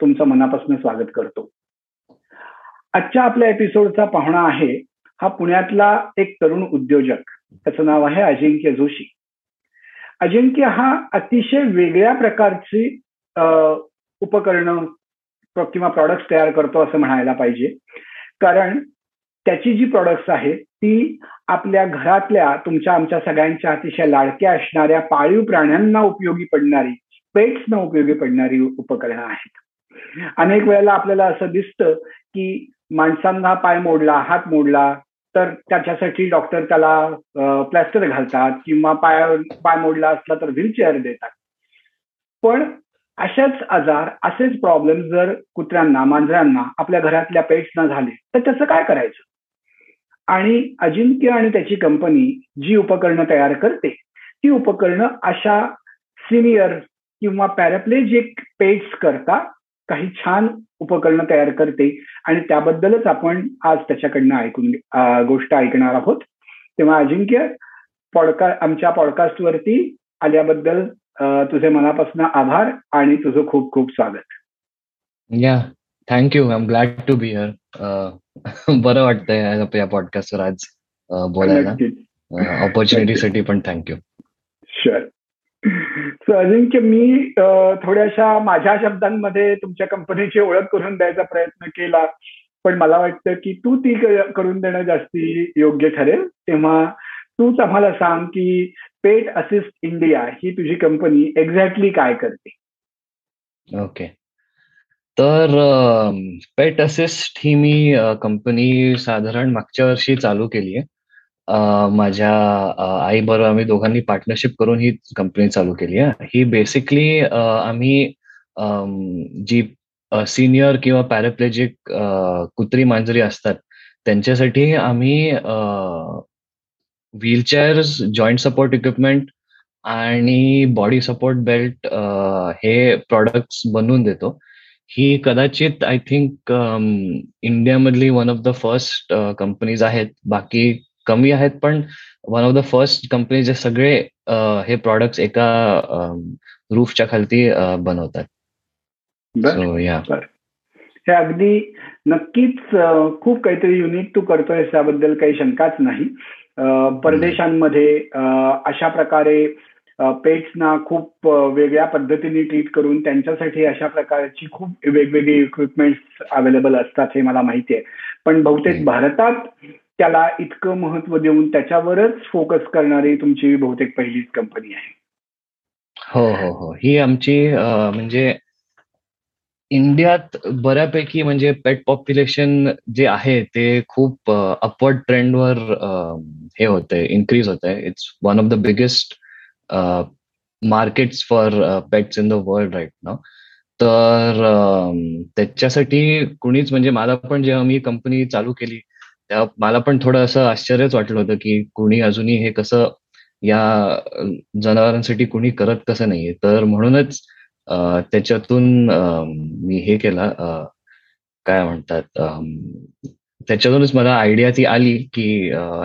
तुमचं मनापासून स्वागत करतो. आजच्या आपल्या एपिसोडचा पाहुणा आहे हा पुण्यातला एक तरुण उद्योजक. त्याचं नाव आहे अजिंक्य जोशी. अजिंक्य हा अतिशय वेगळ्या प्रकारची उपकरणं किंवा प्रॉडक्ट्स तयार करतो असं म्हणायला पाहिजे. कारण त्याची जी प्रॉडक्ट्स आहेत ती आपल्या घरातल्या तुमच्या आमच्या सगळ्यांच्या अतिशय लाडक्या असणाऱ्या पाळीव प्राण्यांना उपयोगी पडणारी पेट्सना उपयोगी पडणारी उपकरणं आहेत. अनेक वेळेला आपल्याला असं दिसतं की माणसांना पाय मोडला हात मोडला तर त्याच्यासाठी डॉक्टर त्याला प्लॅस्टर घालतात किंवा पाय पाय मोडला असला तर व्हीलचेअर देतात. पण अशाच आजार असेच प्रॉब्लेम जर कुत्र्यांना मांजरांना आपल्या घरातल्या पेट्सना झाले तर त्याचं काय करायचं? आणि अजिंक्य आणि त्याची कंपनी जी उपकरणं तयार करते ती उपकरणं अशा सिनियर किंवा पॅराप्लेजिक पेट्स करता काही छान उपकरणं तयार करते. आणि त्याबद्दलच आपण आज त्याच्याकडनं ऐकून गोष्ट ऐकणार आहोत. तेव्हा अजिंक्य पॉडका आमच्या पॉडकास्टवरती आल्याबद्दल तुझे मनापासून आभार आणि तुझं खूप खूप स्वागत. या thank you I am glad to be here बरं वाटतंय या पॉडकास्टवर आज बोलायला. ऑपॉर्च्युनिटीसाठी पण थँक्यू अजिंक्य मी थोड्याशा माझ्या शब्दांमध्ये तुमच्या कंपनीची ओळख करून द्यायचा प्रयत्न केला. पण मला वाटतं की तू ती करून देणं जास्ती योग्य ठरेल. तेव्हा तूच आम्हाला सांग की पेट असिस्ट इंडिया ही तुझी कंपनी एक्झॅक्टली काय करते. ओके तर पेट असिस्ट ही मी कंपनी साधारण मागच्या वर्षी चालू केली आहे माझ्या आई बरोबर आम्ही दोघांनी पार्टनरशिप करून ही कंपनी चालू केली आहे ही बेसिकली आम्ही जी सिनियर किंवा पॅराप्लेजिक कुत्री मांजरी असतात त्यांच्यासाठी आम्ही व्हीलचेअर्स जॉईंट सपोर्ट इक्विपमेंट आणि बॉडी सपोर्ट बेल्ट हे प्रॉडक्ट्स बनवून देतो. ही कदाचित I think इंडियामधली one of the first companies आहेत. बाकी कमी आहेत पण one of the first company जे सगळे हे प्रॉडक्ट्स एका रूफच्या खालती बनवतात. हे अगदी नक्कीच खूप काहीतरी युनिक तू करतोय त्याबद्दल काही शंकाच नाही. परदेशांमध्ये अशा प्रकारे पेट्सना खूप वेगळ्या पद्धतीने ट्रीट करून त्यांच्यासाठी अशा प्रकारची खूप वेगवेगळी इक्विपमेंट्स अवेलेबल असतात हे मला माहिती आहे. पण बहुतेक भारतात त्याला इतकं महत्त्व देऊन त्याच्यावरच फोकस करणारी तुमची बहुतेक पहिलीच कंपनी आहे. हो हो हो. ही आमची म्हणजे इंडियात बऱ्यापैकी म्हणजे पेट पॉप्युलेशन जे आहे ते खूप अपवर्ड ट्रेंडवर हे होतंय इन्क्रीज होत आहे it's one of the biggest markets for pets in the world right नाव तर त्याच्यासाठी कुणीच म्हणजे मला पण जेव्हा मी कंपनी चालू केली तेव्हा मला पण थोडं असं आश्चर्यच वाटलं होतं की कुणी अजूनही हे कसं या जनावरांसाठी कुणी करत कसं नाहीये. तर म्हणूनच त्याच्यातून मी हे केलं काय म्हणतात त्याच्यातूनच मला आयडिया ती आली की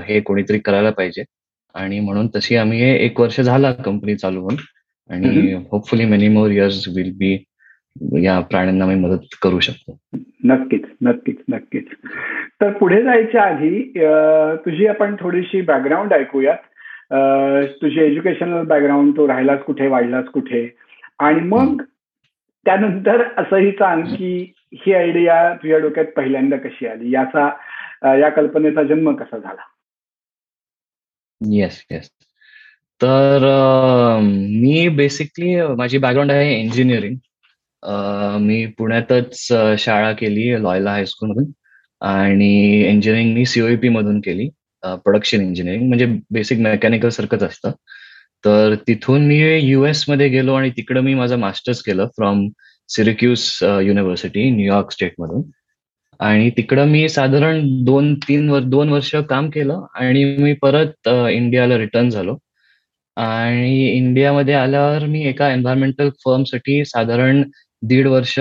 हे कोणीतरी करायला पाहिजे. आणि म्हणून तशी आम्ही हे एक वर्ष झाला कंपनी चालू होऊन आणि hopefully many more years will be या प्राण्यांना मी मदत करू शकतो. नक्कीच नक्कीच नक्कीच. तर पुढे जायच्या आधी तुझी आपण थोडीशी बॅकग्राऊंड ऐकूयात. तुझी एज्युकेशनल बॅकग्राऊंड तू राहिलास कुठे वाढलास कुठे? आणि मग त्यानंतर असंही सांग की ही आयडिया तुझ्या डोक्यात पहिल्यांदा कशी आली? याचा या कल्पनेचा जन्म कसा झाला? येस येस तर मी बेसिकली माझी बॅकग्राऊंड आहे इंजिनिअरिंग मी पुण्यातच शाळा केली लॉयला हायस्कूल मधून आणि इंजिनिअरिंग मी सीओईपी मधून केली प्रोडक्शन इंजिनिअरिंग म्हणजे बेसिक मेकॅनिकल सारखंच असतं. तर तिथून मी युएसमध्ये गेलो आणि तिकडं मी माझं मास्टर्स केलं from Syracuse university New York state मधून. आणि तिकडं मी साधारण दोन तीन वर दोन वर्ष काम केलं आणि मी परत इंडियाला रिटर्न झालो. आणि इंडियामध्ये आल्यावर मी एका एन्व्हायरमेंटल फर्मसाठी साधारण दीड वर्ष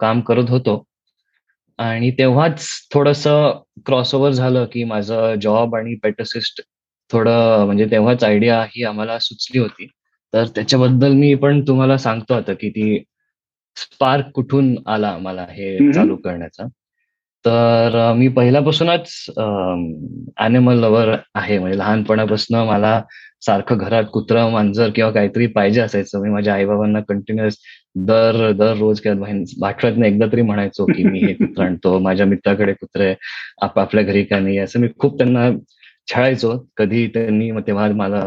काम करत होतो. आणि तेव्हाच थोडस क्रॉसओव्हर झालं की माझं जॉब आणि पेटसिस्ट थोडं म्हणजे तेव्हाच आयडिया ही आम्हाला सुचली होती. तर त्याच्याबद्दल मी पण तुम्हाला सांगतो आता की ती स्पार्क कुठून आला मला हे चालू करण्याचा. तर मी पहिल्यापासूनच अॅनिमल लवर आहे. म्हणजे लहानपणापासून मला सारखं घरात कुत्रा मांजर किंवा काहीतरी पाहिजे असायचं. मी माझ्या आईबाबांना कंटिन्युअस दर दररोज किंवा आठवड्यातनं एकदा तरी म्हणायचो की मी हे कुत्रा आणतो माझ्या मित्राकडे कुत्रे आपापल्या घरी का नाही असं मी खूप त्यांना छळायचो. कधी त्यांनी मग तेव्हा मला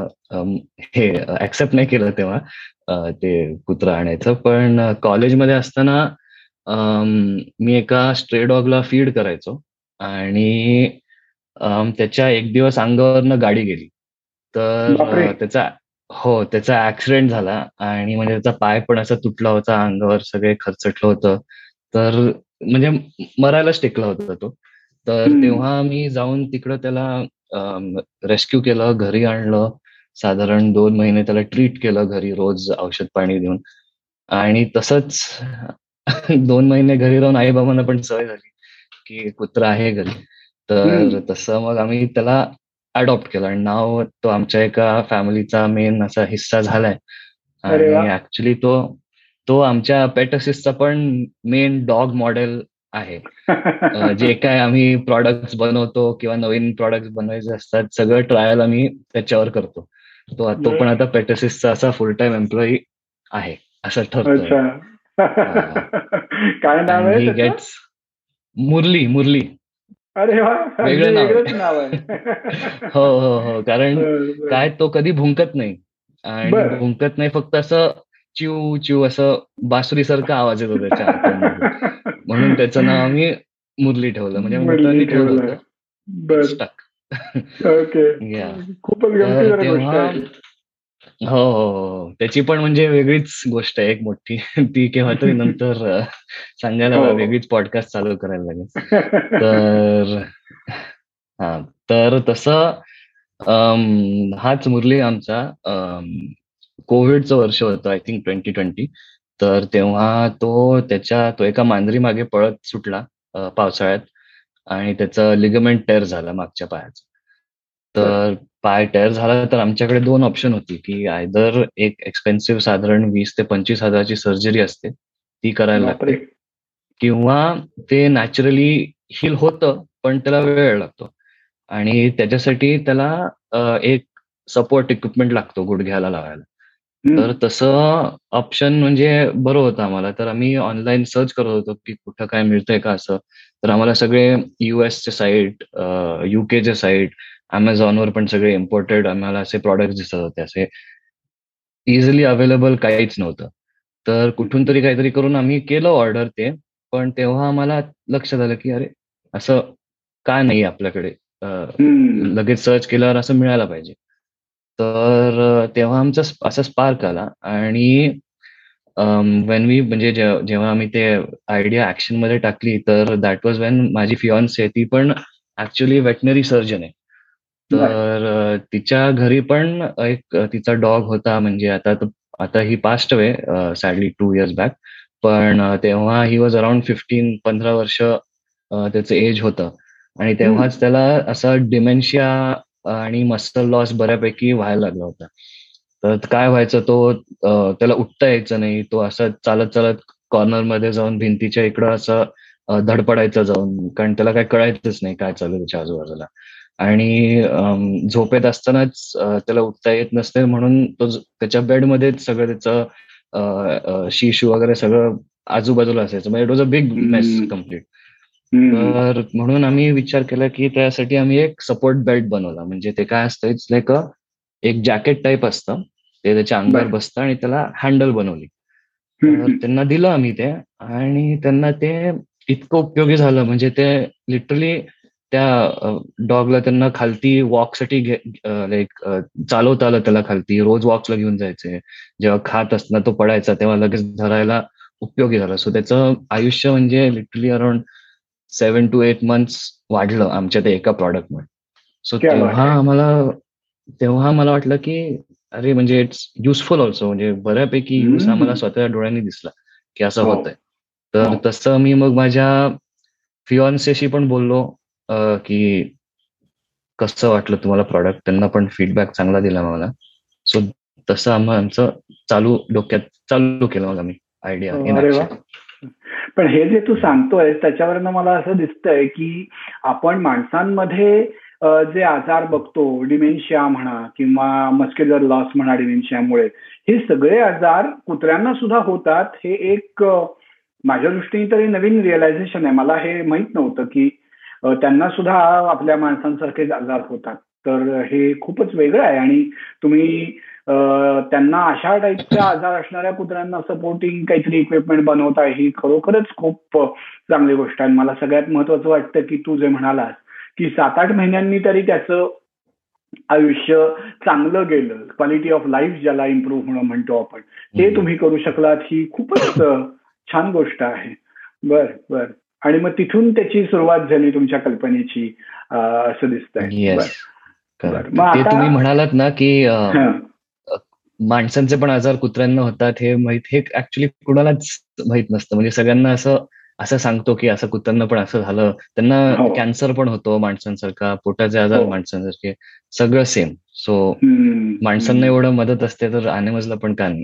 हे ऍक्सेप्ट नाही केलं तेव्हा ते कुत्रा आणायचं. पण कॉलेजमध्ये असताना मी एका स्ट्रे डॉगला फीड करायचो आणि त्याच्या एक दिवस अंगावरनं गाडी गेली. तर त्याचा हो त्याचा ऍक्सिडेंट झाला आणि म्हणजे त्याचा पाय पण असा तुटला होता अंगावर सगळे खरचटलं होतं. तर म्हणजे मरायलाच टेकला होता तो. तर तेव्हा मी जाऊन तिकडं त्याला रेस्क्यू केलं घरी आणलं. साधारण दोन महिने त्याला ट्रीट केलं घरी रोज औषध पाणी देऊन. आणि तसंच दोन महिने घरी राहून आई बाबांना पण सवय झाली की कुत्रा आहे घरी. तर तसं मग आम्ही त्याला अडॉप्ट केला. आणि नाव तो आमच्या एका फॅमिलीचा मेन असा हिस्सा झालाय. आणि ऍक्च्युली तो तो आमच्या पेटसिसचा पण मेन डॉग मॉडेल आहे. जे काय आम्ही प्रॉडक्ट बनवतो किंवा नवीन प्रॉडक्ट बनवायचे असतात सगळं ट्रायल आम्ही त्याच्यावर करतो. तो तो पण आता पेटसिसचा असा फुल टाइम एम्प्लॉई आहे असं ठरतं काय नाव आहे गेट्स मुरली मुरली. अरे वेगळं नाव हो हो हो. कारण काय तो कधी भुंकत नाही. आणि भुंकत नाही फक्त असं चिव चिव असं बासुरी सारखा आवाज येतो त्याच्या म्हणून त्याचं नाव आम्ही मुरली ठेवलं. म्हणजे मुलांनी ठेवलं होतं. ओके खूपच तेव्हा हो, हो, हो. त्याची पण म्हणजे वेगळीच गोष्ट आहे एक मोठी. ती केव्हा तरी नंतर सांगायला हो. वेगळीच पॉडकास्ट चालू करायला लागेल. तर हा तर तसं हाच मुरली आमचा कोविडचं वर्ष होतं आय थिंक ट्वेंटी ट्वेंटी तर तेव्हा तो त्याच्या तो एका मांजरी मागे पळत सुटला पावसाळ्यात आणि त्याचं लिगमेंट टेअर झालं मागच्या पायाचं. तर पाय टेअर झाला तर आमच्याकडे दोन ऑप्शन होती की आयदर एक एक्सपेन्सिव्ह साधारण वीस ते पंचवीस हजाराची सर्जरी असते ती करायला लागते. किंवा ते नॅचरली हिल होतं पण त्याला वेळ लागतो. आणि त्याच्यासाठी त्याला एक सपोर्ट इक्विपमेंट लागतो गुडघ्याला लावायला. तर तसं ऑप्शन म्हणजे बरं होतं आम्हाला. तर आम्ही ऑनलाईन सर्च करत होतो की कुठं काय मिळतंय का असं. तर आम्हाला सगळे युएसचे साईट युकेचे साईट अमेझॉनवर पण सगळे इम्पोर्टेड आम्हाला असे प्रॉडक्ट दिसत होते. असे इझिली अवेलेबल काहीच नव्हतं. तर कुठून तरी काहीतरी करून आम्ही केलं ऑर्डर ते पण तेव्हा आम्हाला लक्षात आलं की अरे असं का नाही आपल्याकडे? लगेच सर्च केल्यावर असं मिळायला पाहिजे. तर तेव्हा आमचा असा स्पार्क आला आणि वेन वी म्हणजे जेव्हा आम्ही ते आयडिया ऍक्शनमध्ये टाकली तर दॅट वॉज वेन माझी फिऑन्स आहे ती पण ऍक्च्युली वेटनरी सर्जन आहे. तर तिच्या घरी पण एक तिचा डॉग होता म्हणजे आता आता he passed away sadly two years back पण तेव्हा ही वॉज अराउंड फिफ्टीन पंधरा वर्ष त्याचं एज होतं. आणि तेव्हाच त्याला असं डिमेन्शिया आणि मसल लॉस बऱ्यापैकी व्हायला लागला होता. तर काय व्हायचं तो त्याला उठता यायचं नाही. तो असं चालत चालत कॉर्नरमध्ये जाऊन भिंतीच्या इकडं असं धडपडायचं जाऊन. कारण त्याला काय कळायचंच नाही काय चालू त्याच्या आजूबाजूला. आणि झोपेत असतानाच त्याला उठता येत नसते म्हणून तो त्याच्या बेडमध्येच सगळं त्याचं शिशू वगैरे सगळं आजूबाजूला असायचं. म्हणजे it was a big mess complete तर म्हणून आम्ही विचार केला की त्यासाठी आम्ही एक सपोर्ट बेल्ट बनवला. म्हणजे ते काय असतं इट्स लाईक अ एक जॅकेट टाईप असतं. ते त्याच्या अंगावर बसतं आणि त्याला हँडल बनवली. तर त्यांना दिलं आम्ही ते आणि त्यांना ते इतकं उपयोगी झालं. म्हणजे ते लिटरली त्या डॉगला त्यांना खालती वॉकसाठी लाईक चालवता आलं त्याला खालती रोज वॉक्सला घेऊन जायचे जेव्हा खात असताना तो पडायचा तेव्हा लगेच धरायला उपयोगी झाला सो त्याचं आयुष्य म्हणजे literally around seven to eight months वाढलं आमच्या ते एका प्रॉडक्टमुळे सो तेव्हा. आम्हाला तेव्हा मला वाटलं की अरे म्हणजे इट्स युजफुल ऑल्सो म्हणजे बऱ्यापैकी यूज. आम्हाला स्वतःच्या डोळ्यांनी दिसला की असं हो. होतंय तर हो. तसं मी मग माझ्या फिऑन्सेशी पण बोललो की कसं वाटलं तुम्हाला प्रॉडक्ट त्यांना पण फीडबॅक चांगला दिला मला. सो तसं आम्ही आमचं चालू डोक्यात चालू केलं मग आम्ही आयडिया. पण हे जे तू सांगतोय त्याच्यावरनं मला असं दिसतंय की आपण माणसांमध्ये जे आजार बघतो डिमेन्शिया म्हणा किंवा मस्क्युलर लॉस म्हणा डिमेन्शियामुळे हे सगळे आजार कुत्र्यांना सुद्धा होतात. हे एक माझ्या दृष्टीने तरी नवीन रिअलायझेशन आहे. मला हे माहीत नव्हतं की त्यांना सुद्धा आपल्या माणसांसारखेच आजार होतात. तर हे खूपच वेगळं आहे आणि तुम्ही त्यांना अशा टाईपच्या आजार असणाऱ्या कुत्र्यांना सपोर्टिंग काहीतरी इक्विपमेंट बनवताय ही खरोखरच खूप चांगली गोष्ट आहे. मला सगळ्यात महत्वाचं वाटतं की तू जे म्हणालास की सात आठ महिन्यांनी तरी त्याचं आयुष्य चांगलं गेलं. क्वालिटी ऑफ लाईफ ज्याला इम्प्रूव्ह होणं म्हणतो आपण. ते. तुम्ही करू शकलात ही खूपच छान गोष्ट आहे. बर बर. आणि मग तिथून त्याची सुरुवात झाली तुमच्या कल्पनेची असं दिसतंय. येस बरं, करेक्ट मग ते आता- तुम्ही म्हणालात ना की हं. माणसांचे पण आजार कुत्र्यांना होतात हे माहीत हे ऍक्च्युली कुणालाच माहीत नसतं. म्हणजे सगळ्यांना असं असं सांगतो की असं कुत्र्यांना पण असं झालं. त्यांना हो. कॅन्सर पण होतो माणसांसारखा पोटाचे आजार हो. माणसांसारखे. सगळं सेम सो. माणसांना एवढं मदत असते तर ॲनिमल्सला पण का नाही?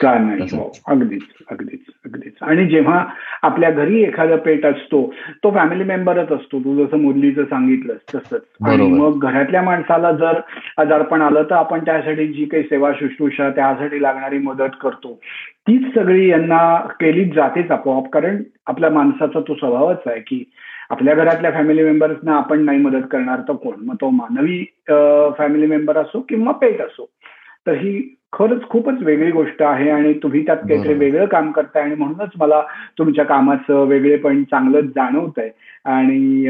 का नाही. हो अगदीच अगदीच अगदीच. आणि जेव्हा आपल्या घरी एखादा पेट असतो तो फॅमिली मेंबरच असतो. तू जसं मुरलीचं सांगितलंस तसंच. आणि. मग घरातल्या माणसाला जर आजारपण आलं तर आपण त्यासाठी जी काही सेवा शुश्रूषा त्यासाठी लागणारी मदत करतो. तीच सगळी यांना केलीच जातेच आपोआप. कारण आपल्या माणसाचा तो स्वभावच आहे की आपल्या घरातल्या फॅमिली मेंबर्सना आपण नाही मदत करणार तर कोण? मग तो मानवी फॅमिली मेंबर असो किंवा पेट असो. तर ही खरंच खूपच वेगळी गोष्ट आहे आणि तुम्ही त्यात काहीतरी. वेगळं काम करताय आणि म्हणूनच मला तुमच्या कामाचं वेगळेपण चांगलंच जाणवत आहे आणि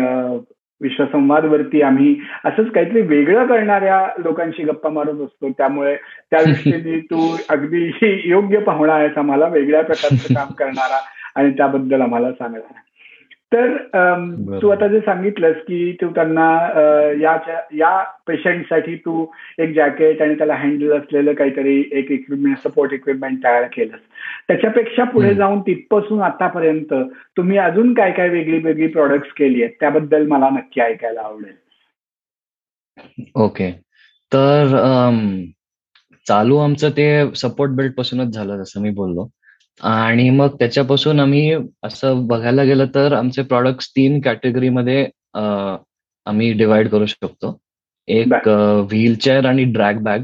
विश्वसंवादवरती आम्ही असंच काहीतरी वेगळं करणाऱ्या लोकांशी गप्पा मारत असतो. त्यामुळे त्या दृष्टीने तू अगदी योग्य पाहुणा आहेस आम्हाला वेगळ्या प्रकारचं काम करणारा. आणि त्याबद्दल आम्हाला सांगणार तर. तू आता जे सांगितलंस की तू त्यांना या पेशंटसाठी तू एक जॅकेट आणि त्याला हँडल असलेलं काहीतरी एक इक्विपमेंट सपोर्ट इक्विपमेंट तयार केलंस त्याच्यापेक्षा पुढे. जाऊन तिथपासून आतापर्यंत तुम्ही अजून काय काय वेगळी वेगळी प्रॉडक्ट्स केली आहेत त्याबद्दल मला नक्की ऐकायला आवडेल ओके तर चालू आमचं ते सपोर्ट बेल्ट पासूनच झालं जसं मी बोललो आणि मग त्याच्यापासून आम्ही असं बघायला गेलं तर आमचे प्रॉडक्ट्स तीन कॅटेगरीमध्ये अं, आम्ही डिवाइड करू शकतो. एक व्हीलचेअर आणि ड्रॅग बॅग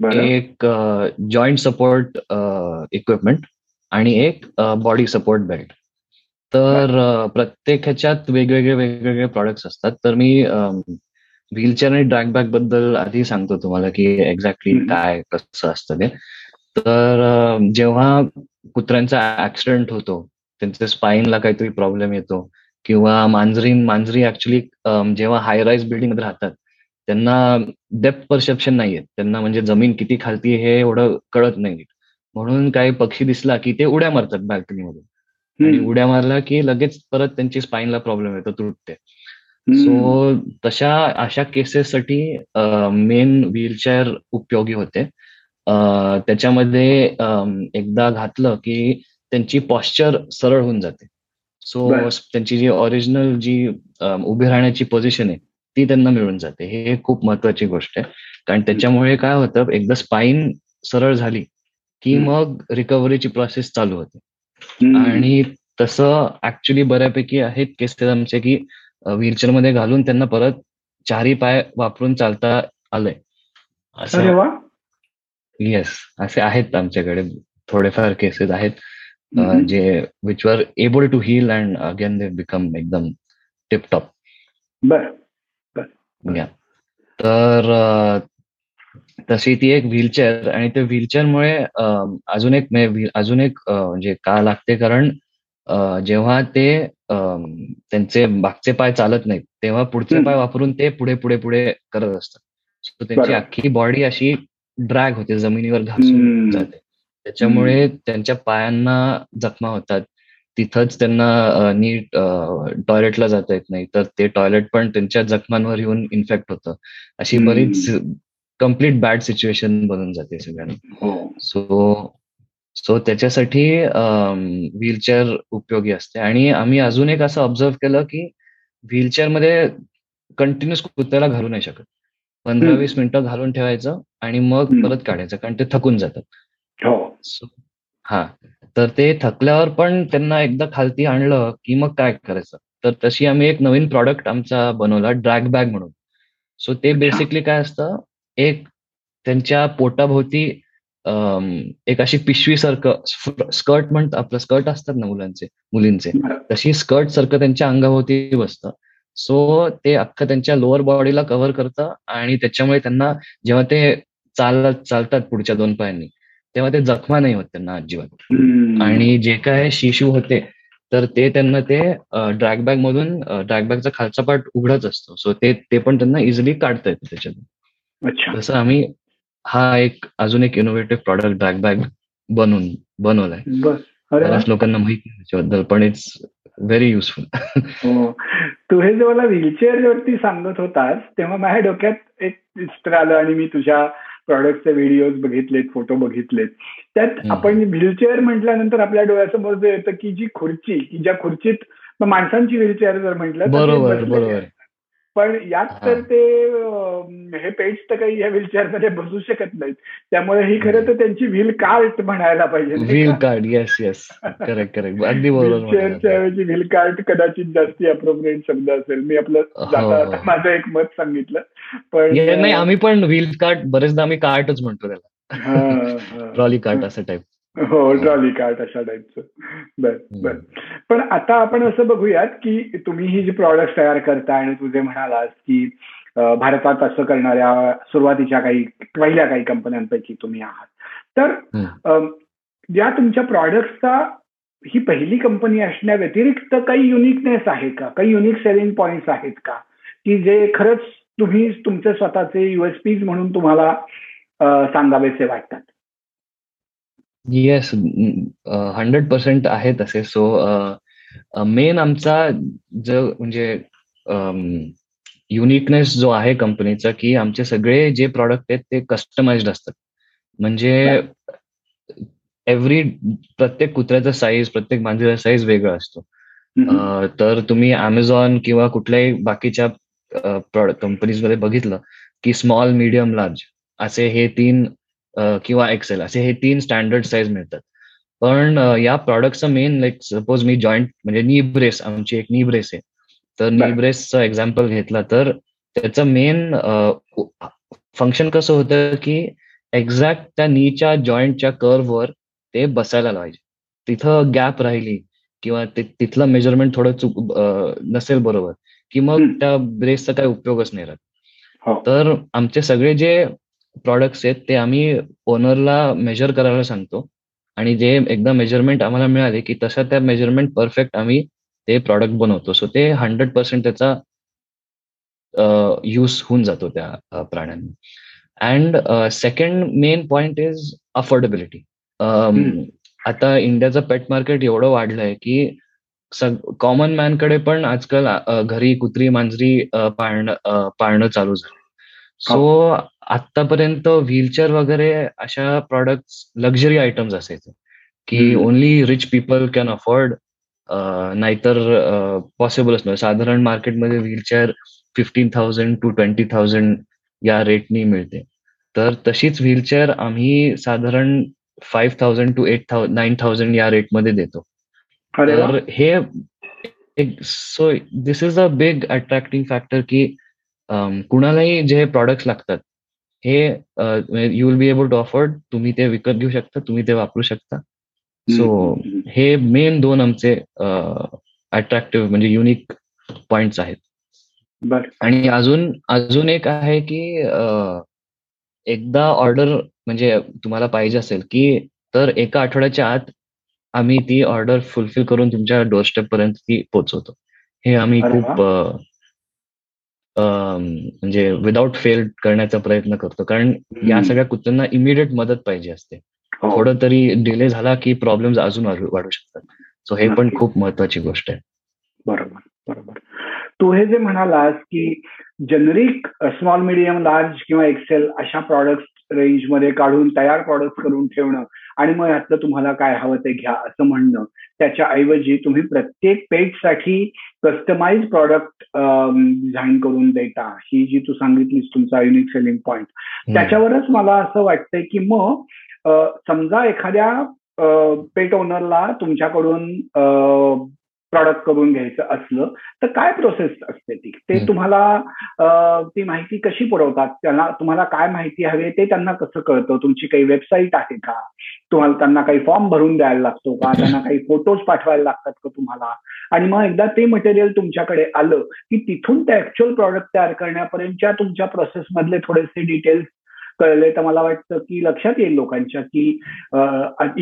बरं. एक जॉईंट सपोर्ट इक्विपमेंट आणि एक बॉडी सपोर्ट बेल्ट तर अ, प्रत्येक ह्याच्यात वेगवेगळे वेगवेगळे प्रॉडक्ट्स असतात. तर मी व्हीलचेअर आणि ड्रॅग बॅगबद्दल आधी सांगतो तुम्हाला की एक्झॅक्टली. काय कसं असतं ते. तर अ, जेव्हा कुत्र्यांचा ऍक्सिडेंट होतो. त्यांच्या स्पाईनला काहीतरी प्रॉब्लेम येतो. किंवा मांजरी मांजरी ऍक्च्युली जेव्हा हाय राईज बिल्डिंगमध्ये राहतात त्यांना डेप्थ परसेप्शन नाहीये. त्यांना म्हणजे जमीन किती खालती हे एवढं कळत नाही. म्हणून काही पक्षी दिसला की ते उड्या मारतात बाल्कनीमधून आणि. उड्या मारला की लगेच परत त्यांची स्पाईनला प्रॉब्लेम येतो तुटते. सो तशा अशा केसेससाठी मेन व्हीलचेअर उपयोगी होते. त्याच्यामध्ये एकदा घातलं की त्यांची पॉस्चर सरळ होऊन जाते सो. त्यांची जी ओरिजिनल जी उभी राहण्याची पोझिशन आहे ती त्यांना मिळून जाते हे खूप महत्वाची गोष्ट आहे कारण त्याच्यामुळे काय होतं एकदा स्पाईन सरळ झाली की. मग रिकव्हरीची प्रोसेस चालू होते. आणि तसं ऍक्च्युली बऱ्यापैकी आहेत केसेस आमचे की व्हीलचेअरमध्ये घालून त्यांना परत चारही पाय वापरून चालता आलंय असं येस असे आहेत आमच्याकडे थोडेफार केसेस आहेत. जे which were able to heal and again they become एकदम टिपटॉप बर या तर तशी ती एक व्हीलचेअर आणि त्या व्हीलचेअरमुळे अजून एक अजून एक म्हणजे का लागते कारण जेव्हा ते त्यांचे मागचे पाय चालत नाहीत तेव्हा पुढचे. पाय वापरून ते पुढे पुढे पुढे करत असतात त्यांची. अख्खी बॉडी अशी ड्रॅग होते जमिनीवर घासून. जाते. त्याच्यामुळे त्यांच्या पायांना जखमा होतात. तिथंच त्यांना नीट टॉयलेटला जाता येत नाही. तर ते टॉयलेट पण त्यांच्या जखमांवर येऊन इन्फेक्ट होतं. अशी बरीच कंप्लीट बॅड सिच्युएशन बनून जाते सगळ्यांना. सो सो त्याच्यासाठी व्हीलचेअर उपयोगी असते. आणि आम्ही अजून एक असं ऑब्झर्व केलं की व्हीलचेअरमध्ये कंटिन्युअस कुत्र्याला घालू नाही शकत. पंधरा वीस मिनिटं घालून ठेवायचं आणि मग परत काढायचं कारण ते थकून जातात. हो. हा. तर ते थकल्यावर पण त्यांना एकदा खालती आणलं की मग काय करायचं? तर तशी आम्ही एक नवीन प्रॉडक्ट आमचा बनवला ड्रॅग बॅग म्हणून. सो ते बेसिकली काय असतं? एक त्यांच्या पोटाभोवती एक अशी पिशवी सारखं स्कर्ट म्हणत आपलं स्कर्ट असतात ना मुलांचे मुलींचे तशी स्कर्ट सारखं त्यांच्या अंगाभोवती बसतं. सो ते अख्खं त्यांच्या लोअर बॉडीला कव्हर करतं आणि त्याच्यामुळे त्यांना जेव्हा ते चालत चालतात पुढच्या दोन पायांनी तेव्हा ते जखमा नाही होत त्यांना अजिबात. आणि जे काय शिशू होते तर ते त्यांना ते ड्रॅगबॅग मधून ड्रॅगबॅगचा खालचा पार्ट उघडच असतो. सो ते ते पण त्यांना इझिली काढता येतं त्याच्यातून. तसं आम्ही हा एक अजून एक इनोव्हेटिव्ह प्रॉडक्ट ड्रॅगबॅग बनवून बनवलाय. बऱ्याच लोकांना माहिती त्याच्याबद्दल पण इट्स व्हेरी युजफुल तू हे जे मला व्हीलचेअर वरती सांगत होतास तेव्हा माझ्या डोक्यात एक चित्र आलं आणि मी तुझ्या प्रॉडक्टचे व्हिडिओज बघितलेत फोटो बघितलेत. त्यात आपण व्हीलचेअर म्हटल्यानंतर आपल्या डोळ्यासमोर जे येतं की जी खुर्ची की ज्या खुर्चीत माणसांची व्हीलचेअर जर म्हटलं बरोबर पण यात तर ते हे पेट्स तर काही या व्हीलचेअरमध्ये बसू शकत नाहीत. त्यामुळे ही खरं तर त्यांची व्हील कार्ट म्हणायला पाहिजे wheel card yes yes correct correct अगदी व्हीलचेअरच्या ऐवजी व्हील कार्ट कदाचित जास्ती अप्रोप्रिएट शब्द असेल. मी आपलं हो. माझं एक मत सांगितलं. पण नाही आम्ही पण व्हील कार्ट बरेचदा आम्ही कार्टच म्हणतो त्याला. ट्रॉली कार्ट असं टाईप हो ट्रॉली कार्ट अशा टाईपचं बर बर. पण आता आपण असं बघूयात की तुम्ही ही जी प्रॉडक्ट तयार करता आणि तुझे म्हणालास की भारतात असं करणाऱ्या सुरुवातीच्या काही पहिल्या काही कंपन्यांपैकी तुम्ही आहात. तर या तुमच्या प्रॉडक्टचा ही पहिली कंपनी असण्या व्यतिरिक्त काही युनिकनेस आहे का? काही युनिक सेलिंग पॉइंट्स आहेत का? की जे खरंच तुम्ही तुमचे स्वतःचे युएसपीज म्हणून तुम्हाला सांगावेसे वाटतात? येस हंड्रेड पर्सेंट आहे तसे सो मेन आमचा जो म्हणजे युनिकनेस जो आहे कंपनीचा की आमचे सगळे जे प्रॉडक्ट आहेत ते कस्टमाइज्ड असतात. म्हणजे एव्हरी प्रत्येक कुत्र्याचा साईज प्रत्येक मांजरीचा साईज वेगळा असतो. तर तुम्ही अमेझॉन किंवा कुठल्याही बाकीच्या कंपनीजमध्ये बघितलं की स्मॉल मीडियम लार्ज असे हे तीन किंवा एक्सेल असे हे तीन स्टँडर्ड साईज मिळतात. पण या प्रॉडक्टचं मेन लाईक सपोज मी जॉईंट म्हणजे नी ब्रेस आमची एक नी ब्रेस आहे. तर नी ब्रेसचं एक्झाम्पल घेतला तर त्याचं मेन फंक्शन कसं होतं की एक्झॅक्ट त्या नीच्या जॉईंटच्या कर्ववर ते बसायला लावायचे. तिथं गॅप राहिली किंवा तिथलं मेजरमेंट थोडं चुक नसेल बरोबर की मग त्या ब्रेसचा काही उपयोगच नाही राहत. हो. तर आमचे सगळे जे प्रॉडक्ट्स आहेत ते आम्ही ओनरला मेजर करायला सांगतो. आणि जे एकदा मेजरमेंट आम्हाला मिळाले की तसं त्या मेजरमेंट परफेक्ट आम्ही ते प्रॉडक्ट बनवतो. सो ते हंड्रेड पर्सेंट त्याचा यूज होऊन जातो त्या प्राण्यांना. And second main point is affordability आता इंडियाचं पेट मार्केट एवढं वाढलंय की कॉमन मॅनकडे पण आजकाल घरी कुत्री मांजरी पाळणं पाळणं चालू झालं सो आतापर्यंत व्हीलचेअर वगैरे अशा प्रॉडक्ट लक्झरी आयटम्स असायचे. की only rich people can afford नाहीतर पॉसिबलच नाही साधारण मार्केटमध्ये wheelchair fifteen thousand to twenty thousand या रेटनी मिळते. तर तशीच व्हीलचेअर आम्ही साधारण five thousand to eight thousand nine thousand या रेटमध्ये देतो. तर हे so this is a big attracting factor की कुणालाही जे प्रॉडक्ट लागतात हे you will be able to afford तुम्ही ते विकत घेऊ शकता तुम्ही ते वापरू शकता. सो हे मेन दोन आमचे अट्रॅक्टिव्ह म्हणजे युनिक पॉइंट आहेत. आणि अजून अजून एक आहे की एकदा ऑर्डर म्हणजे तुम्हाला पाहिजे असेल की तर एका आठवड्याच्या आत आम्ही ती ऑर्डर फुलफिल करून तुमच्या डोरस्टेप पर्यंत ती पोहोचवतो. हे आम्ही खूप म्हणजे विदाऊट फेल करण्याचा प्रयत्न करतो. कारण या सगळ्या कुत्र्यांना इमिडिएट मदत पाहिजे असते. हो. थोडं तरी डिले झाला की प्रॉब्लेम अजून वाढू शकतात. सो हे पण खूप महत्वाची गोष्ट आहे. बरोबर बरोबर. तू हे जे म्हणालास की जनरिक स्मॉल मिडियम लार्ज किंवा एक्सेल अशा प्रॉडक्ट रेंजमध्ये काढून तयार प्रॉडक्ट करून ठेवणं आणि मग यातलं तुम्हाला काय हवं ते घ्या असं म्हणणं. त्याच्याऐवजी तुम्ही प्रत्येक पेजसाठी कस्टमाइज प्रॉडक्ट डिझाईन करून देता. ही जी तू सांगितलीस तुमचा युनिक सेलिंग पॉइंट त्याच्यावरच मला असं वाटतंय की मग समजा एखाद्या पेट ओनरला तुमच्याकडून प्रॉडक्ट करून घ्यायचं असलं तर काय प्रोसेस असते ती? ते तुम्हाला ती माहिती कशी पुरवतात? त्यांना तुम्हाला काय माहिती हवी ते त्यांना कसं कळतं? तुमची काही वेबसाईट आहे का? तुम्हाला त्यांना काही फॉर्म भरून द्यायला लागतो का? त्यांना काही फोटोज पाठवायला लागतात का तुम्हाला? आणि मग एकदा ते मटेरियल तुमच्याकडे आलं की तिथून ते ऍक्च्युअल प्रॉडक्ट तयार करण्यापर्यंतच्या तुमच्या प्रोसेसमधले थोडेसे डिटेल्स कळले तर मला वाटतं की लक्षात येईल लोकांच्या की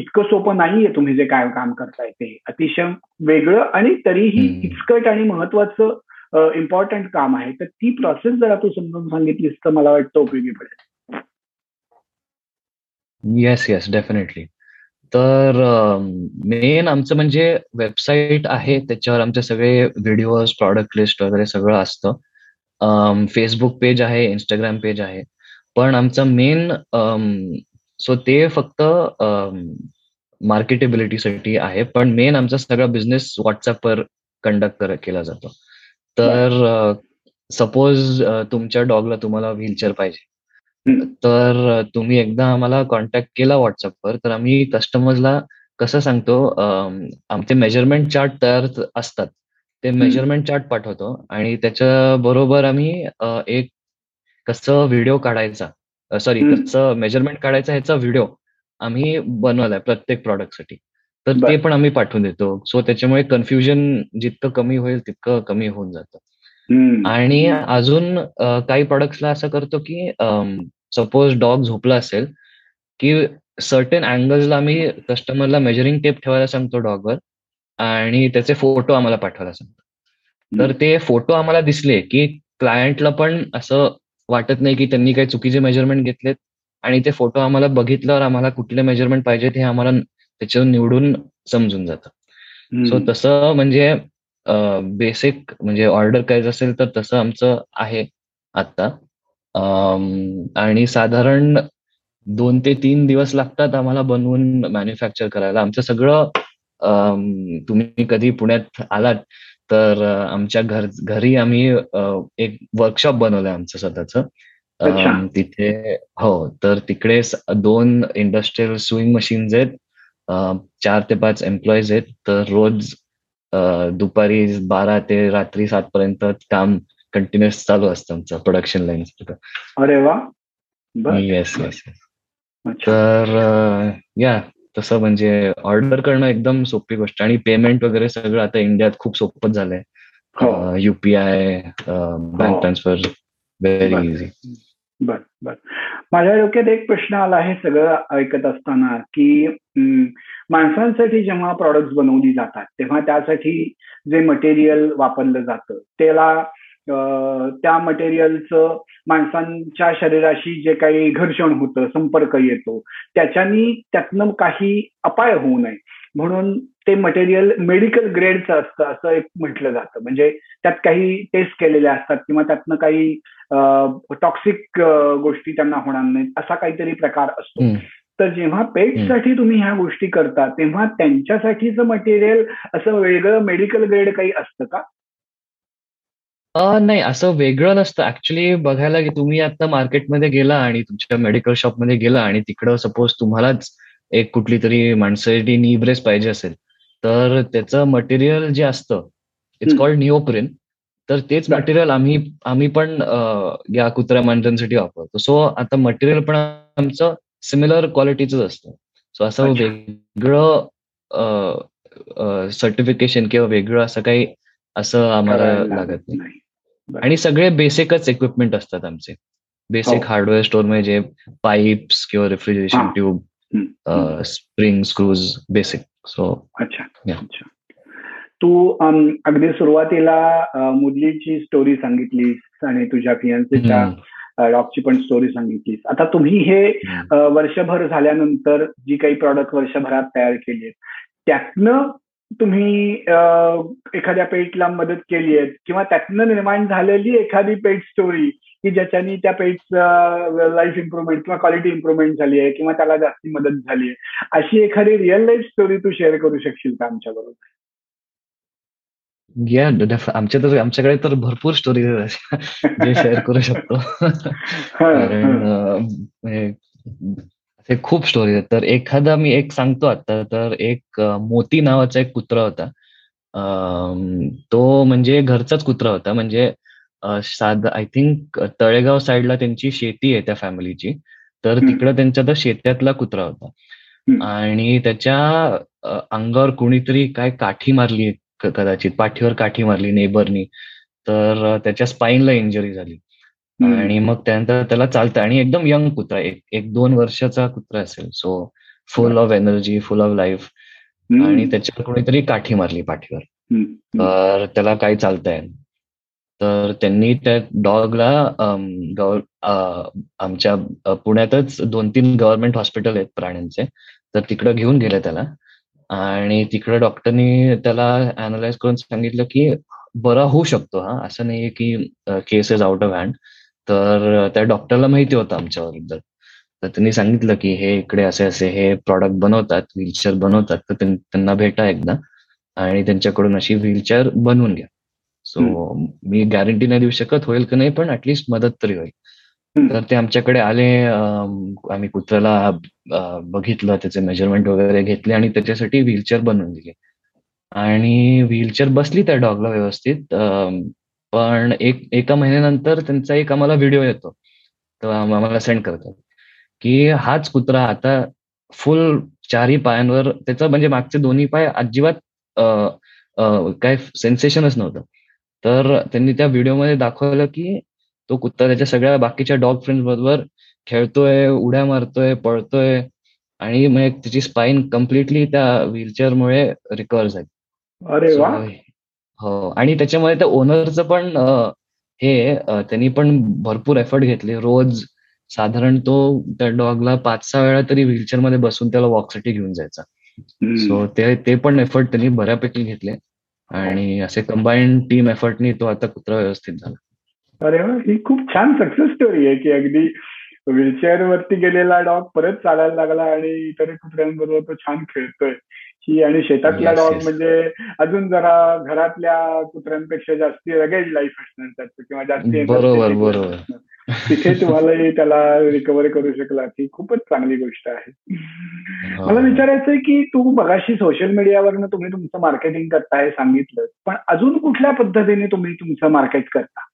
इतकं सोपं नाहीये तुम्ही जे काय काम करताय ते. अतिशय वेगळं आणि तरीही इचकट आणि महत्वाचं इम्पॉर्टंट काम आहे. तर ती प्रोसेस जरा तू समजून सांगितलीस तर मला वाटतं उपयोगी पडेल. येस येस डेफिनेटली तर मेन आमचं म्हणजे वेबसाईट आहे त्याच्यावर आमचे सगळे व्हिडिओज प्रॉडक्ट लिस्ट वगैरे सगळं असतं. फेसबुक पेज आहे इंस्टाग्राम पेज आहे. पण आमचा मेन सो ते फक्त मार्केटेबिलिटीसाठी आहे. पण मेन आमचा सगळा बिझनेस व्हॉट्सअपवर कंडक्ट केला जातो. तर सपोज तुमच्या डॉगला तुम्हाला व्हीलचेअर पाहिजे. तर तुम्ही एकदा आम्हाला कॉन्टॅक्ट केला व्हॉट्सअपवर तर आम्ही कस्टमर्सला कसं सांगतो आमचे मेजरमेंट चार्ट तयार असतात. ते मेजरमेंट चार्ट पाठवतो. आणि त्याच्या बरोबर आम्ही एक कसं व्हिडिओ काढायचा सॉरी कसं मेजरमेंट काढायचा ह्याचा व्हिडिओ आम्ही बनवलाय प्रत्येक प्रॉडक्टसाठी तर ते पण आम्ही पाठवून देतो. सो त्याच्यामुळे कन्फ्युजन जितकं कमी होईल तितकं कमी होऊन जातं. आणि अजून काही प्रॉडक्ट्सला असं करतो की सपोज डॉग झोपला असेल की सर्टन अँगल्सला आम्ही कस्टमरला मेजरिंग टेप ठेवायला सांगतो डॉगवर आणि त्याचे फोटो आम्हाला पाठवायला सांगतो. तर ते फोटो आम्हाला दिसले की क्लायंटला पण असं वाटत नाही की त्यांनी काही चुकीचे मेजरमेंट घेतलेत. आणि ते फोटो आम्हाला बघितल्यावर आम्हाला कुठले मेजरमेंट पाहिजेत हे आम्हाला त्याच्यावर निवडून समजून जातं. सो तसं म्हणजे बेसिक म्हणजे ऑर्डर करायचं असेल तर तसं आमचं आहे आता आणि साधारण दोन ते तीन दिवस लागतात आम्हाला बनवून मॅन्युफॅक्चर करायला. आमचं सगळं तुम्ही कधी पुण्यात आलात तर आमच्या घर घरी आम्ही एक वर्कशॉप बनवलंय आमचं स्वतःच. तिथे हो तर तिकडे दोन इंडस्ट्रियल स्विंग मशीन्स आहेत चार ते पाच एम्प्लॉईज आहेत. तर रोज दुपारी बारा ते रात्री सात पर्यंत काम कंटिन्युअस चालू असतं आमचं प्रोडक्शन लाईन अरे वा. येस येस तर या. तसं म्हणजे ऑर्डर करणं एकदम सोपी गोष्ट आणि पेमेंट वगैरे सगळं आता इंडियात खूप सोपं झालंय. UPI bank transfer very easy बर. बर माझ्या डोक्यात एक प्रश्न आला आहे सगळं ऐकत असताना की माणसांसाठी जेव्हा प्रॉडक्ट बनवली जातात तेव्हा त्यासाठी जे मटेरियल वापरलं जातं त्याला त्या मटेरियलचं माणसांच्या शरीराशी जे काही घर्षण होतं संपर्क येतो त्याच्यानी त्यातनं काही अपाय होऊ नये. म्हणून ते मटेरियल मेडिकल ग्रेडचं असतं असं एक म्हटलं जातं. म्हणजे त्यात काही टेस्ट केलेल्या असतात किंवा त्यातनं काही टॉक्सिक गोष्टी त्यांना होणार नाहीत असा काहीतरी प्रकार असतो. तर जेव्हा पेटसाठी तुम्ही ह्या गोष्टी करता तेव्हा त्यांच्यासाठीचं मटेरियल असं वेगळं मेडिकल ग्रेड काही असतं का? नाही असं वेगळं नसतं. ऍक्च्युली बघायला की तुम्ही आता मार्केटमध्ये गेला आणि तुमच्या मेडिकल शॉपमध्ये गेला आणि तिकडं सपोज तुम्हालाच एक कुठली तरी माणसासाठी नी ब्रेस पाहिजे असेल तर त्याचं मटेरियल जे असतं इट्स कॉल्ड निओप्रिन तर तेच मटेरियल आम्ही आम्ही पण या कुत्र्या माणसांसाठी वापरतो. सो आता मटेरियल पण आमचं सिमिलर क्वालिटीच असतं. सो असं वेगळं सर्टिफिकेशन किंवा वेगळं असं काही असं आम्हाला लागत नाही. आणि सगळे बेसिकच इक्विपमेंट असतात आमचे. बेसिक हार्डवेअर स्टोर म्हणजे पाईप्स किंवा refrigeration tube spring screws basic so अच्छा. तू अगदी सुरुवातीला मुदलीची स्टोरी सांगितलीस आणि तुझ्या फियांसेच्या डॉगची पण स्टोरी सांगितलीस. आता तुम्ही हे वर्षभर झाल्यानंतर जी काही प्रॉडक्ट वर्षभरात तयार केली त्यातनं तुम्ही एखाद्या पेटला मदत केली आहे किंवा त्यातनं निर्माण झालेली एखादी पेट स्टोरी की ज्याच्यानी त्या पेटचं लाईफ इम्प्रुव्हमेंट किंवा क्वालिटी इम्प्रुव्हमेंट झाली आहे किंवा त्याला जास्ती मदत झाली आहे. अशी एखादी रिअल लाईफ स्टोरी तू शेअर करू शकशील का आमच्या बरोबर? या आमच्या तर आमच्याकडे तर भरपूर स्टोरी जे शेअर करू शकतो. कारण असे खूप स्टोरी आहेत. तर एखादा मी एक सांगतो आता तर एक मोती नावाचा एक कुत्रा होता. तो म्हणजे घरचाच कुत्रा होता. म्हणजे साध आय थिंक तळेगाव साईडला त्यांची शेती आहे त्या फॅमिलीची तर तिकडं त्यांच्या तर शेत्यातला कुत्रा होता. आणि त्याच्या अंगावर कुणीतरी काय काठी मारली कदाचित पाठीवर काठी मारली नेबरनी तर त्याच्या स्पाईनला इंजुरी झाली. आणि मग त्यानंतर त्याला चालतं. आणि एकदम यंग कुत्रा एक एक दोन वर्षाचा कुत्रा असेल. So full of energy full of life आणि त्याच्यावर कोणीतरी काठी मारली पाठीवर. तर त्याला काही चालतंय. तर त्यांनी त्या डॉगला आमच्या पुण्यातच दोन तीन गव्हर्नमेंट हॉस्पिटल आहेत प्राण्यांचे. तर तिकडं घेऊन गेले त्याला. आणि तिकडे डॉक्टरनी त्याला अनालाइज करून सांगितलं की बरा होऊ शकतो हा. असं नाहीये की case is out of hand तर त्या डॉक्टरला माहिती होतं आमच्याबद्दल. तर त्यांनी सांगितलं की हे इकडे असे असे हे प्रॉडक्ट बनवतात व्हीलचेअर बनवतात तर त्यांना भेटा एकदा आणि त्यांच्याकडून अशी व्हीलचेअर बनवून घ्या. सो मी गॅरंटी नाही देऊ शकत होईल की नाही पण ऍटलिस्ट मदत तरी होईल. तर ते आमच्याकडे आले आम्ही कुत्र्याला बघितलं त्याचे मेजरमेंट वगैरे घेतले आणि त्याच्यासाठी व्हीलचेअर बनवून दिली. आणि व्हीलचेअर बसली त्या डॉगला व्यवस्थित पण एक एका महिन्यानंतर त्यांचा एक आम्हाला व्हिडिओ येतो. तो आम्हाला सेंड करतात. की हाच कुत्रा आता फुल चारही पायांवर त्याचा म्हणजे मागचे दोन्ही पाय अजिबात काय सेन्सेशनच नव्हतं. तर त्यांनी त्या व्हिडिओमध्ये दाखवलं की तो कुत्ता त्याच्या सगळ्या बाकीच्या डॉग फ्रेंड बरोबर खेळतोय उड्या मारतोय पळतोय आणि मग त्याची स्पाईन कम्प्लिटली त्या व्हीलचेअरमुळे रिकवर झाली. अरे हो. आणि त्याच्यामध्ये त्या ओनरचं पण हे त्यांनी पण भरपूर एफर्ट घेतले. रोज साधारण तो त्या डॉगला पाच सहा वेळा तरी व्हीलचेअरमध्ये बसून त्याला वॉकसाठी घेऊन जायचा. सो ते ते पण एफर्ट त्यांनी बऱ्यापैकी घेतले. आणि असे कंबाईंड टीम एफर्टनी तो आता कुत्रा व्यवस्थित झाला. अरे ही खूप छान सक्सेस स्टोरी आहे की अगदी व्हीलचेअर वरती गेलेला डॉग परत चालायला लागला आणि इतर कुत्र्यांबरोबर तो छान खेळतोय. ही आणि शेतातला डॉग म्हणजे अजून जरा घरातल्या कुत्र्यांपेक्षा जास्ती रगेड लाईफ असणार त्याचं किंवा जास्ती बरोबर बरोबर. तिथे तुम्हाला त्याला रिकव्हर करू शकला ही खूपच चांगली गोष्ट आहे. मला विचारायचंय की तू बघाशी सोशल मीडियावरनं तुम्ही तुमचं मार्केटिंग करताय सांगितलं पण अजून कुठल्या पद्धतीने तुम्ही तुमचं मार्केट करता?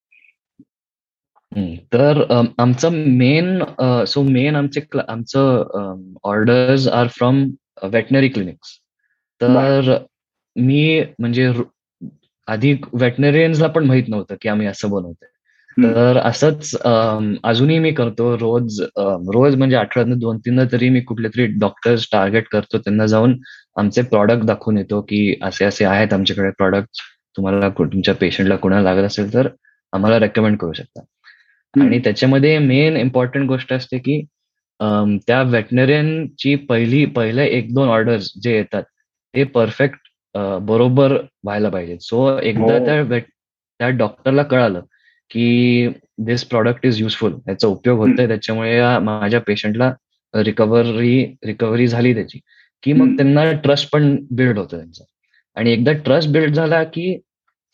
तर आमचं मेन सो मेन आमचे आमचं orders are from veterinary clinics तर मी म्हणजे आधी वेटनरियन्सला पण माहीत नव्हतं की आम्ही असं बनवतोय. तर असंच अजूनही मी करतो रोज रोज म्हणजे आठवड्यात दोन तीनदा तरी मी कुठले तरी डॉक्टर्स टार्गेट करतो. त्यांना जाऊन आमचे प्रॉडक्ट दाखवून येतो की असे असे आहेत आमच्याकडे प्रॉडक्ट तुम्हाला तुमच्या पेशंटला कुणाला लागत असेल तर आम्हाला रेकमेंड करू शकता. आणि त्याच्यामध्ये मेन इम्पॉर्टंट गोष्ट असते की त्या वेटनरियनची पहिली पहिल्या एक दोन ऑर्डर्स जे येतात ते परफेक्ट बरोबर व्हायला पाहिजेत सो एकदा हो. त्या त्या डॉक्टरला कळालं की दिस प्रॉडक्ट इज युजफुल याचा उपयोग होतोय त्याच्यामुळे माझ्या पेशंटला रिकव्हरी रिकव्हरी झाली त्याची. की मग त्यांना ट्रस्ट पण बिल्ड होतं त्यांचा. आणि एकदा ट्रस्ट बिल्ड झाला की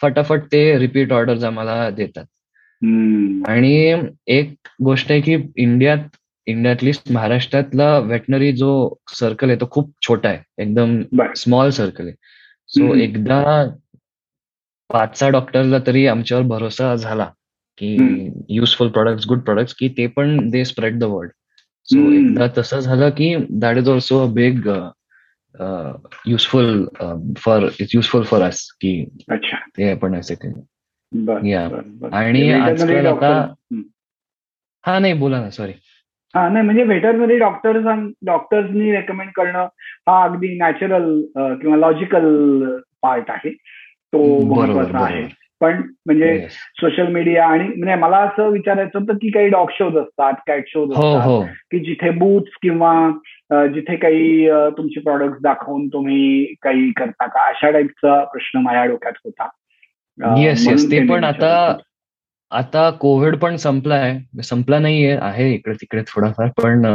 फटाफट ते रिपीट ऑर्डर्स आम्हाला देतात. आणि एक गोष्ट आहे की इंडियात इंडियातली महाराष्ट्रातला वेटनरी जो सर्कल आहे तो खूप छोटा आहे. एकदम स्मॉल सर्कल आहे. सो एकदा पाच सहा डॉक्टरला तरी आमच्यावर भरोसा झाला की युजफुल प्रोडक्ट गुड प्रोडक्ट की ते पण they spread the world so एकदा तसं झालं की that is also a big useful for it's useful for us की ते आपण असे या आणि आजकाल आता हा नाही बोला ना सॉरी हा नाही म्हणजे व्हेटरनरी डॉक्टर्स डॉक्टर्सनी रेकमेंड करणं हा अगदी नॅचरल किंवा लॉजिकल पार्ट आहे. तो महत्त्वाचा आहे. पण म्हणजे सोशल मीडिया आणि म्हणजे मला असं विचारायचं होतं की काही डॉग शोज असतात कॅट शोज हो, असतात हो. की जिथे बूथ किंवा जिथे काही तुमचे प्रॉडक्ट दाखवून तुम्ही काही करता का? अशा टाईपचा प्रश्न माझ्या डोक्यात होता. येस येस ते पण आता आता कोविड पण संपलाय. संपला नाहीये आहे इकडे तिकडे थोडाफार पण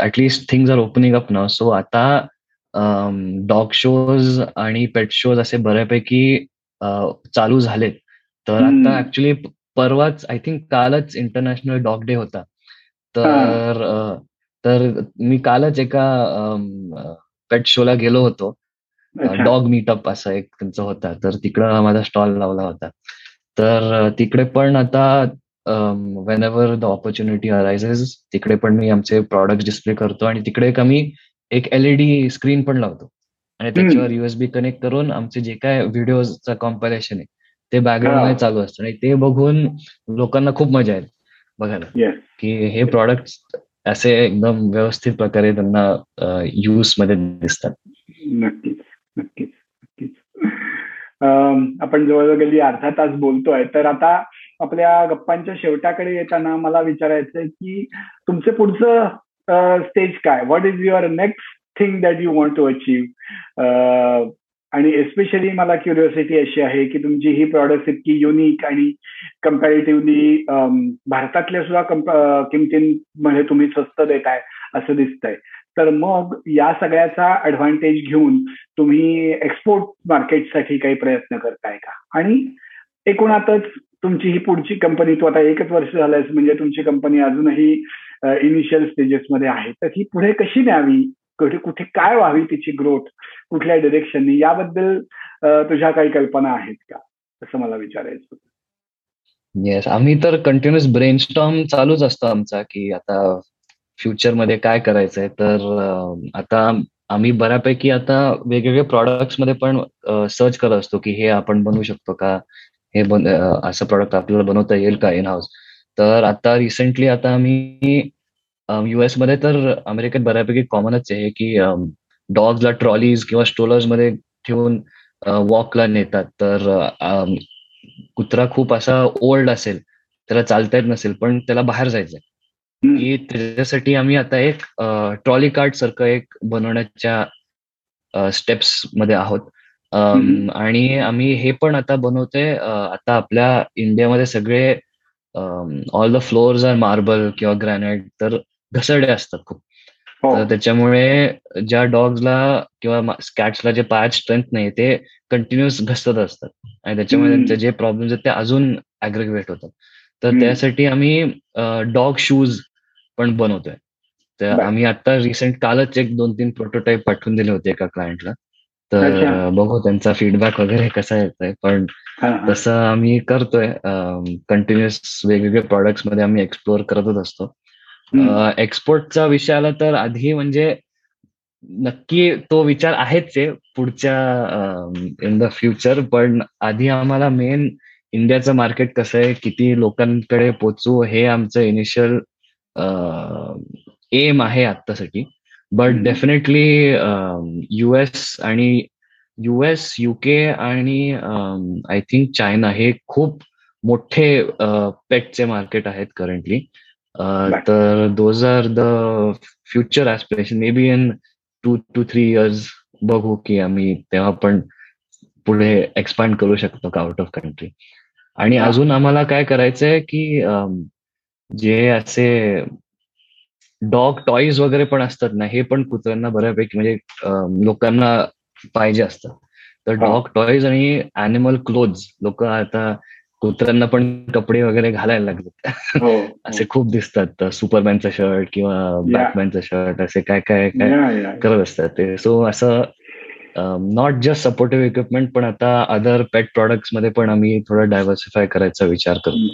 at least things are opening up ना सो आता डॉग शोज आणि पेट शोज असे बऱ्यापैकी चालू झालेत. तर आता ऍक्च्युली परवाच आय थिंक कालच इंटरनॅशनल डॉग डे होता. तर तर मी कालच एका पेट शोला गेलो होतो. डॉग मीटअप असा एक त्यांचा होता. तर तिकडं माझा स्टॉल लावला होता. तर तिकडे पण आता whenever the opportunity arises तिकडे पण मी आमचे प्रॉडक्ट डिस्प्ले करतो आणि तिकडे कमी एक एलईडी स्क्रीन पण लावतो. आणि त्याच्यावर युएसबी कनेक्ट करून आमचे जे काय व्हिडिओचा कॉम्पॅरेशन आहे ते बॅकग्राऊंडमध्ये चालू असतं. आणि ते बघून लोकांना खूप मजा येते बघायला. की हे प्रॉडक्ट असे एकदम व्यवस्थित प्रकारे त्यांना युजमध्ये दिसतात. नक्कीच नक्कीच नक्कीच. आपण जवळजवळ गेली अर्धा तास बोलतोय. तर आता आपल्या गप्पांच्या शेवटाकडे येताना मला विचारायचंय की तुमचं पुढचं स्टेज काय? What is your next thing that you want to achieve आणि एस्पेशली मला क्युरिओसिटी अशी आहे की तुमची ही प्रॉडक्ट इतकी युनिक आणि कम्पॅरेटिव्हली भारतातल्या सुद्धा किमतींमध्ये तुम्ही स्वस्त देताय असं दिसतंय. तर मग या सगळ्याचा ऍडव्हान्टेज घेऊन तुम्ही एक्सपोर्ट मार्केटसाठी काही प्रयत्न करताय का? आणि एकूणातच तुमची ही पुढची कंपनी तू आता एकच वर्ष झालंय म्हणजे तुमची कंपनी अजूनही इनिशियल स्टेजेसमध्ये आहे. तर ही पुढे कशी न्यावी? कुठे कुठे काय व्हावी तिची ग्रोथ कुठल्या डिरेक्शननी याबद्दल तुझ्या काही कल्पना आहेत का? असं मला विचारायचं येस आम्ही तर कंटिन्युअस ब्रेन स्टॉम चालूच असतो आमचा की आता फ्युचरमध्ये काय करायचंय? तर आता आम्ही बऱ्यापैकी आता वेगवेगळे प्रॉडक्ट्समध्ये पण सर्च करत असतो की हे आपण बनवू शकतो का? हे बन असं प्रॉडक्ट आपल्याला बनवता येईल का इन हाऊस तर आता रिसेंटली आता आम्ही युएसमध्ये तर अमेरिकेत बऱ्यापैकी कॉमनच आहे की डॉग्सला ट्रॉलीज किंवा स्टोलर्समध्ये ठेवून वॉकला नेतात. तर कुत्रा खूप असा ओल्ड असेल त्याला चालता येत नसेल पण त्याला बाहेर जायचंय. की त्याच्यासाठी आम्ही आता एक ट्रॉली कार्ड सारखं एक बनवण्याच्या स्टेप्समध्ये आहोत. आणि आम्ही हे पण आता बनवतोय आता आपल्या इंडियामध्ये सगळे all the floors are marble किंवा ग्रॅनाइट तर घसरडे असतात खूप. हो. तर त्याच्यामुळे ज्या डॉग्सला किंवा कॅट्सला जे पायात स्ट्रेंथ नाही ते कंटिन्युअस घसरत असतात. आणि त्याच्यामुळे त्यांचे जे प्रॉब्लेम्स आहेत ते अजून अग्रिग्रेट होतात. तर त्यासाठी आम्ही डॉग शूज पण बनवतोय. तर आम्ही आता रिसेंट कालच एक दोन तीन प्रोटोटाईप पाठवून दिले होते एका क्लायंटला तर बघू त्यांचा फीडबॅक वगैरे कसा येतोय. पण तसं आम्ही करतोय कंटिन्युअस वेगवेगळे प्रोडक्ट्समध्ये आम्ही एक्सप्लोअर करतच असतो. एक्सपोर्टचा विषय आला तर आधी म्हणजे नक्की तो विचार आहेच आहे पुढच्या इन द फ्युचर पण आधी आम्हाला मेन इंडियाचं मार्केट कसं आहे किती लोकांकडे पोचू हे आमचं इनिशियल एम आहे आत्तासाठी. बट डेफिनेटली युएस आणि युएस युके आणि आय थिंक चायना हे खूप मोठे पेटचे मार्केट आहेत करंटली तर those are the future aspiration maybe in two two three years बघू की आम्ही तेव्हा पण पुढे एक्सपांड करू शकतो का आउट ऑफ कंट्री आणि अजून आम्हाला काय करायचंय की जे असे डॉग टॉईज वगैरे पण असतात ना हे पण कुत्र्यांना बऱ्यापैकी म्हणजे लोकांना पाहिजे असतात. तर डॉग टॉईज आणि अॅनिमल क्लोथ लोक आता कुत्र्यांना पण कपडे वगैरे घालायला लागले हो, हो. असे खूप दिसतात. सुपरमॅनचं शर्ट किंवा बॅटमॅनचं शर्ट असे काय काय काय करत असतात ते. सो असं नॉट जस्ट सपोर्टिव्ह इक्विपमेंट पण आता अदर पेट प्रॉडक्ट्समध्ये पण आम्ही थोडं डायव्हर्सिफाय करायचा विचार करतो.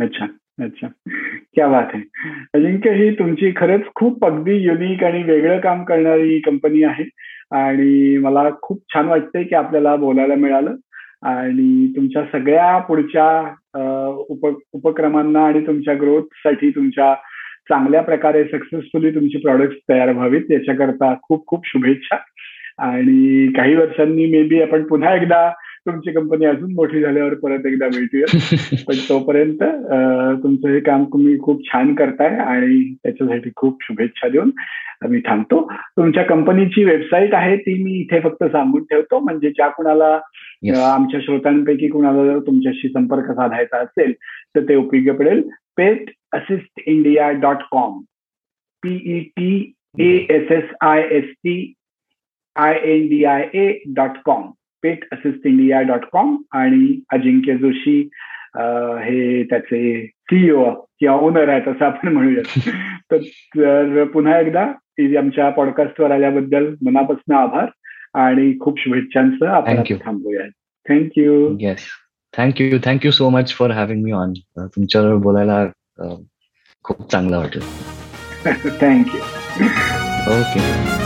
अच्छा. अच्छा. क्या बात आहे अजिंक्य ही तुमची खरंच खूप अगदी युनिक आणि वेगळं काम करणारी कंपनी आहे. आणि मला खूप छान वाटतंय की आपल्याला बोलायला मिळालं. आणि तुमच्या सगळ्या पुढच्या उप उपक्रमांना आणि तुमच्या ग्रोथसाठी तुमच्या चांगल्या प्रकारे सक्सेसफुली तुमची प्रॉडक्ट तयार व्हावीत. याच्याकरता खूप खूप शुभेच्छा. आणि काही वर्षांनी मे बी आपण पुन्हा एकदा तुमची कंपनी अजून मोठी झाल्यावर परत एकदा भेटूया पण तोपर्यंत तुमचं हे काम तुम्ही खूप छान करताय आणि त्याच्यासाठी खूप शुभेच्छा देऊन मी थांबतो. तुमच्या कंपनीची वेबसाईट आहे ती मी इथे फक्त सांगून ठेवतो. म्हणजे ज्या कुणाला आमच्या श्रोत्यांपैकी कुणाला जर तुमच्याशी संपर्क साधायचा असेल तर ते उपयोगी पडेल. Pet assist India dot com P E T A S S I S T I N D I A dot com pet assist India dot com आणि अजिंक्य जोशी हे त्याचे सीईओ किंवा ओनर आहेत असं आपण म्हणूयात तर पुन्हा एकदा आमच्या पॉडकास्टवर आल्याबद्दल मनापासून आभार आणि खूप शुभेच्छांसह आपण थांबूया thank you yes thank you thank you so much for having me on तुमच्यावर बोलायला खूप चांगलं वाटलं. Thank you okay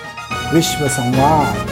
Vishwasamvad.